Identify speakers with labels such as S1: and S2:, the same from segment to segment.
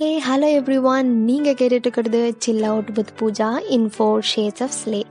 S1: ஏ hello every one நீங்கள் கேட்டுட்டு இருக்கிறது chill out with Pooja in four shades of slay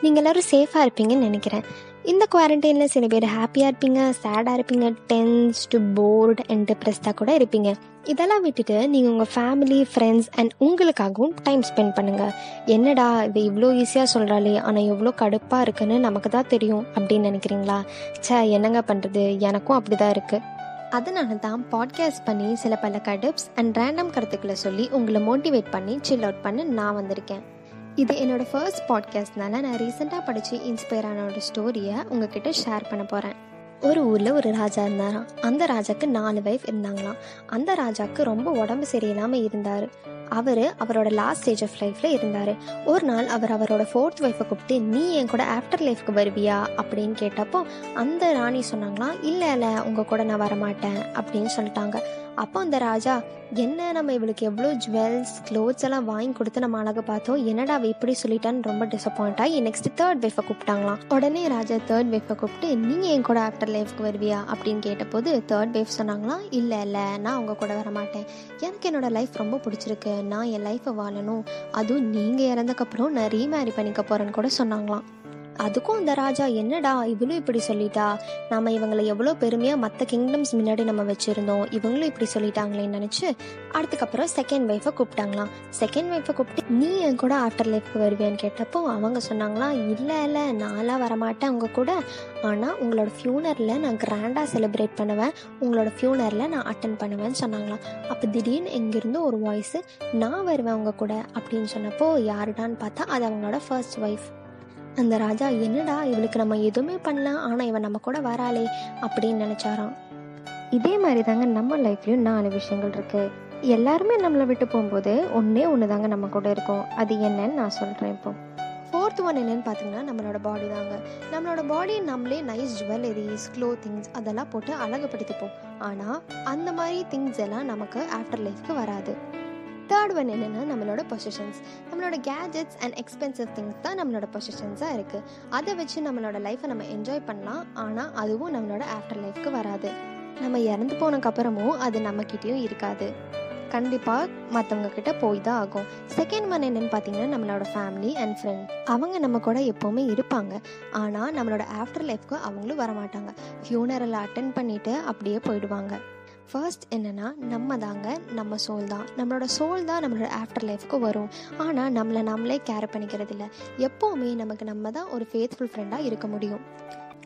S1: நீங்கள் எல்லோரும் சேஃபாக இருப்பீங்கன்னு நினைக்கிறேன். இந்த குவாரண்டைனில் சில பேர் ஹாப்பியாக இருப்பீங்க சேடாக இருப்பீங்க டென்ஸ்டு போர்டு அண்ட் டிப்ரெஸ்டாக கூட இருப்பீங்க. இதெல்லாம் விட்டுட்டு நீங்கள் உங்கள் ஃபேமிலி ஃப்ரெண்ட்ஸ் அண்ட் உங்களுக்காகவும் டைம் ஸ்பெண்ட் பண்ணுங்கள் என்னடா இது இவ்வளோ ஈஸியாக சொல்கிறாளே ஆனால் எவ்வளோ கடுப்பாக இருக்குன்னு நமக்கு தான் தெரியும் அப்படின்னு நினைக்கிறீங்களா? ச்சே என்னங்க பண்ணுறது எனக்கும் அப்படி தான் இருக்குது அதனால தான் பாட்காஸ்ட் பண்ணி சில பல கடுப்ஸ் அண்ட் ரேண்டம் கருத்துக்களை சொல்லி உங்களை மோட்டிவேட் பண்ணி சில் அவுட் பண்ண நான் வந்திருக்கேன். இது என்னோட ஃபர்ஸ்ட் பாட்காஸ்ட்னால நான் ரீசெண்டாக படித்து இன்ஸ்பயர் ஆன ஒரு ஸ்டோரியை உங்ககிட்ட ஷேர் பண்ண போகிறேன் ஒரு ஊரில் ஒரு ராஜா இருந்தாராம். அந்த ராஜாக்கு நாலு வைஃப் இருந்தாங்களாம். அந்த ராஜாக்கு ரொம்ப உடம்பு சரியில்லாமல் இருந்தார். அவர் அவரோட லாஸ்ட் ஸ்டேஜ் ஆஃப் லைஃப்பில் இருந்தார். ஒரு நாள் அவர் அவரோட ஃபோர்த் ஒய்ஃபை கூப்பிட்டு நீ என் கூட ஆஃப்டர் லைஃப்க்கு வருவியா? அப்படின்னு கேட்டப்போ அந்த ராணி சொன்னாங்களாம் இல்லை இல்லை உங்கள் கூட நான் வரமாட்டேன். அப்படின்னு சொல்லிட்டாங்க. அப்போ அந்த ராஜா என்ன நம்ம இவளுக்கு எவ்வளோ ஜுவல்ஸ் க்ளோத்ஸ் எல்லாம் வாங்கி கொடுத்து நம்ம அழகு பார்த்தோம். என்னடா அவள் இப்படி சொல்லிட்டான்னு ரொம்ப டிசப்பாயிண்ட் ஆகி நெக்ஸ்ட் தேர்ட் வைஃபை கூப்பிட்டாங்களாம். உடனே ராஜா தேர்ட் வைஃபை கூப்பிட்டு நீங்கள் என் கூட ஆஃப்டர் லைஃப்க்கு வருவியா? அப்படின்னு கேட்டபோது தேர்ட் வைஃப் சொன்னாங்களாம் இல்லை இல்லை நான் உங்கள் கூட வரமாட்டேன். எனக்கு என்னோட லைஃப் ரொம்ப பிடிச்சிருக்கு. நான் என் லைஃப்பை வாழணும். அதுவும் நீங்கள் இறந்தக்கப்புறம் நான் ரீமேரி பண்ணிக்க போகிறேன்னு கூட சொன்னாங்களாம். அதுக்கும் அந்த ராஜா என்னடா இவளும் இப்படி சொல்லிட்டா? நம்ம இவங்களை எவ்வளோ பெருமையாக மற்ற கிங்டம்ஸ் முன்னாடி நம்ம வச்சுருந்தோம். இவங்களும் இப்படி சொல்லிட்டாங்களேன்னு நினச்சி அதுக்கப்புறம் செகண்ட் ஒய்ஃபை கூப்பிட்டாங்களாம். செகண்ட் ஒய்ஃபை கூப்பிட்டு நீ என் கூட ஆஃப்டர் லைஃப்க்கு வருவியான்னு கேட்டப்போ அவங்க சொன்னாங்களாம் இல்லை இல்லை நான்லாம் வரமாட்டேன் அவங்க கூட. ஆனால் உங்களோட ஃபியூனரில் நான் கிராண்டாக செலிப்ரேட் பண்ணுவேன். உங்களோட ஃபியூனரில் நான் அட்டன் பண்ணுவேன்னு சொன்னாங்களாம். அப்போ திடீர்னு எங்கேருந்து ஒரு வாய்ஸு நான் வருவேன் அவங்க கூட அப்படின்னு சொன்னப்போ யாருடான்னு பார்த்தா அது அவங்களோட ஃபர்ஸ்ட் ஒய்ஃப் அந்த ராஜா என்னடா இவளுக்கு நம்ம எதுவுமே பண்ணல ஆனால் இவன் நம்ம கூட வராளே அப்படின்னு நினச்சாராம். இதே மாதிரி தாங்க நம்ம லைஃப்லையும் நாலு விஷயங்கள் இருக்குது எல்லாருமே நம்மளை விட்டு போகும்போது ஒன்றே ஒன்று தாங்க நம்ம கூட இருக்கும். அது என்னன்னு நான் சொல்கிறேன் இப்போ. ஃபோர்த் ஒன் என்னன்னு பார்த்தீங்கன்னா நம்மளோட பாடி தாங்க. நம்மளோட பாடியை நம்மளே நைஸ் ஜுவல்லரிஸ் க்ளோத்திங்ஸ் அதெல்லாம் போட்டு அழகுபடுத்திப்போம். ஆனால் அந்த மாதிரி திங்ஸ் எல்லாம் நமக்கு ஆஃப்டர் லைஃப்க்கு வராது. தேர்ட் ஒன் என்னென்னா நம்மளோட பொசிஷன்ஸ் நம்மளோட கேஜெட்ஸ் அண்ட் எக்ஸ்பென்சிவ் திங்ஸ் தான் நம்மளோட பொசிஷன்ஸாக இருக்குது அதை வச்சு நம்மளோட லைஃப்பை நம்ம என்ஜாய் பண்ணலாம். ஆனால் அதுவும் நம்மளோட ஆஃப்டர் லைஃப்க்கு வராது. நம்ம இறந்து போனதுக்கப்புறமும் அது நம்மக்கிட்டேயும் இருக்காது. கண்டிப்பாக மற்றவங்க கிட்ட போய் தான் ஆகும். செகண்ட் ஒன் என்னென்னு பார்த்தீங்கன்னா நம்மளோட ஃபேமிலி அண்ட் ஃப்ரெண்ட் அவங்க நம்ம கூட எப்போவுமே இருப்பாங்க. ஆனால் நம்மளோட ஆஃப்டர் லைஃப்க்கு அவங்களும் வரமாட்டாங்க. ஃபியூனரலை அட்டன் பண்ணிவிட்டு அப்படியே போயிடுவாங்க. ஃபர்ஸ்ட் என்னென்னா நம்ம தாங்க நம்ம சோல் தான். நம்மளோட சோல் தான் நம்மளோட ஆஃப்டர் லைஃப்க்கு வரும். ஆனால் நம்மளை நம்மளே கேர் பண்ணிக்கிறது இல்லை எப்போவுமே நமக்கு நம்ம தான் ஒரு ஃபேத்ஃபுல் ஃப்ரெண்டாக இருக்க முடியும்.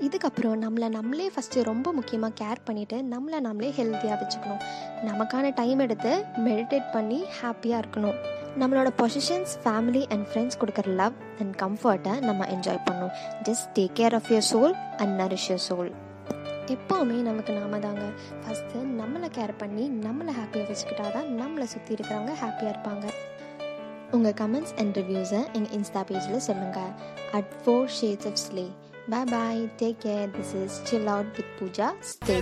S1: இதுக்கப்புறம் நம்மளை நம்மளே ஃபஸ்ட்டு ரொம்ப முக்கியமாக கேர் பண்ணிவிட்டு நம்மளை நம்மளே ஹெல்த்தியாக வச்சுக்கணும். நமக்கான டைம் எடுத்து மெடிடேட் பண்ணி ஹாப்பியாக இருக்கணும். நம்மளோட பொசிஷன்ஸ் ஃபேமிலி அண்ட் ஃப்ரெண்ட்ஸ் கொடுக்குற லவ் அண்ட் கம்ஃபர்ட்டை நம்ம என்ஜாய் பண்ணணும். Just take care of your soul and nourish your soul எப்போவுமே நமக்கு நாம தாங்க. ஃபஸ்ட்டு நம்மளை கேர் பண்ணி நம்மளை ஹாப்பியாக வச்சுக்கிட்டா தான் நம்மளை சுற்றி இருக்கிறவங்க ஹாப்பியாக இருப்பாங்க. உங்கள் கமெண்ட்ஸ் அண்ட் ரிவ்யூஸை எங்கள் இன்ஸ்டா பேஜில் சொல்லுங்கள் at four shades of slay bye bye take care this is chill out with Pooja stay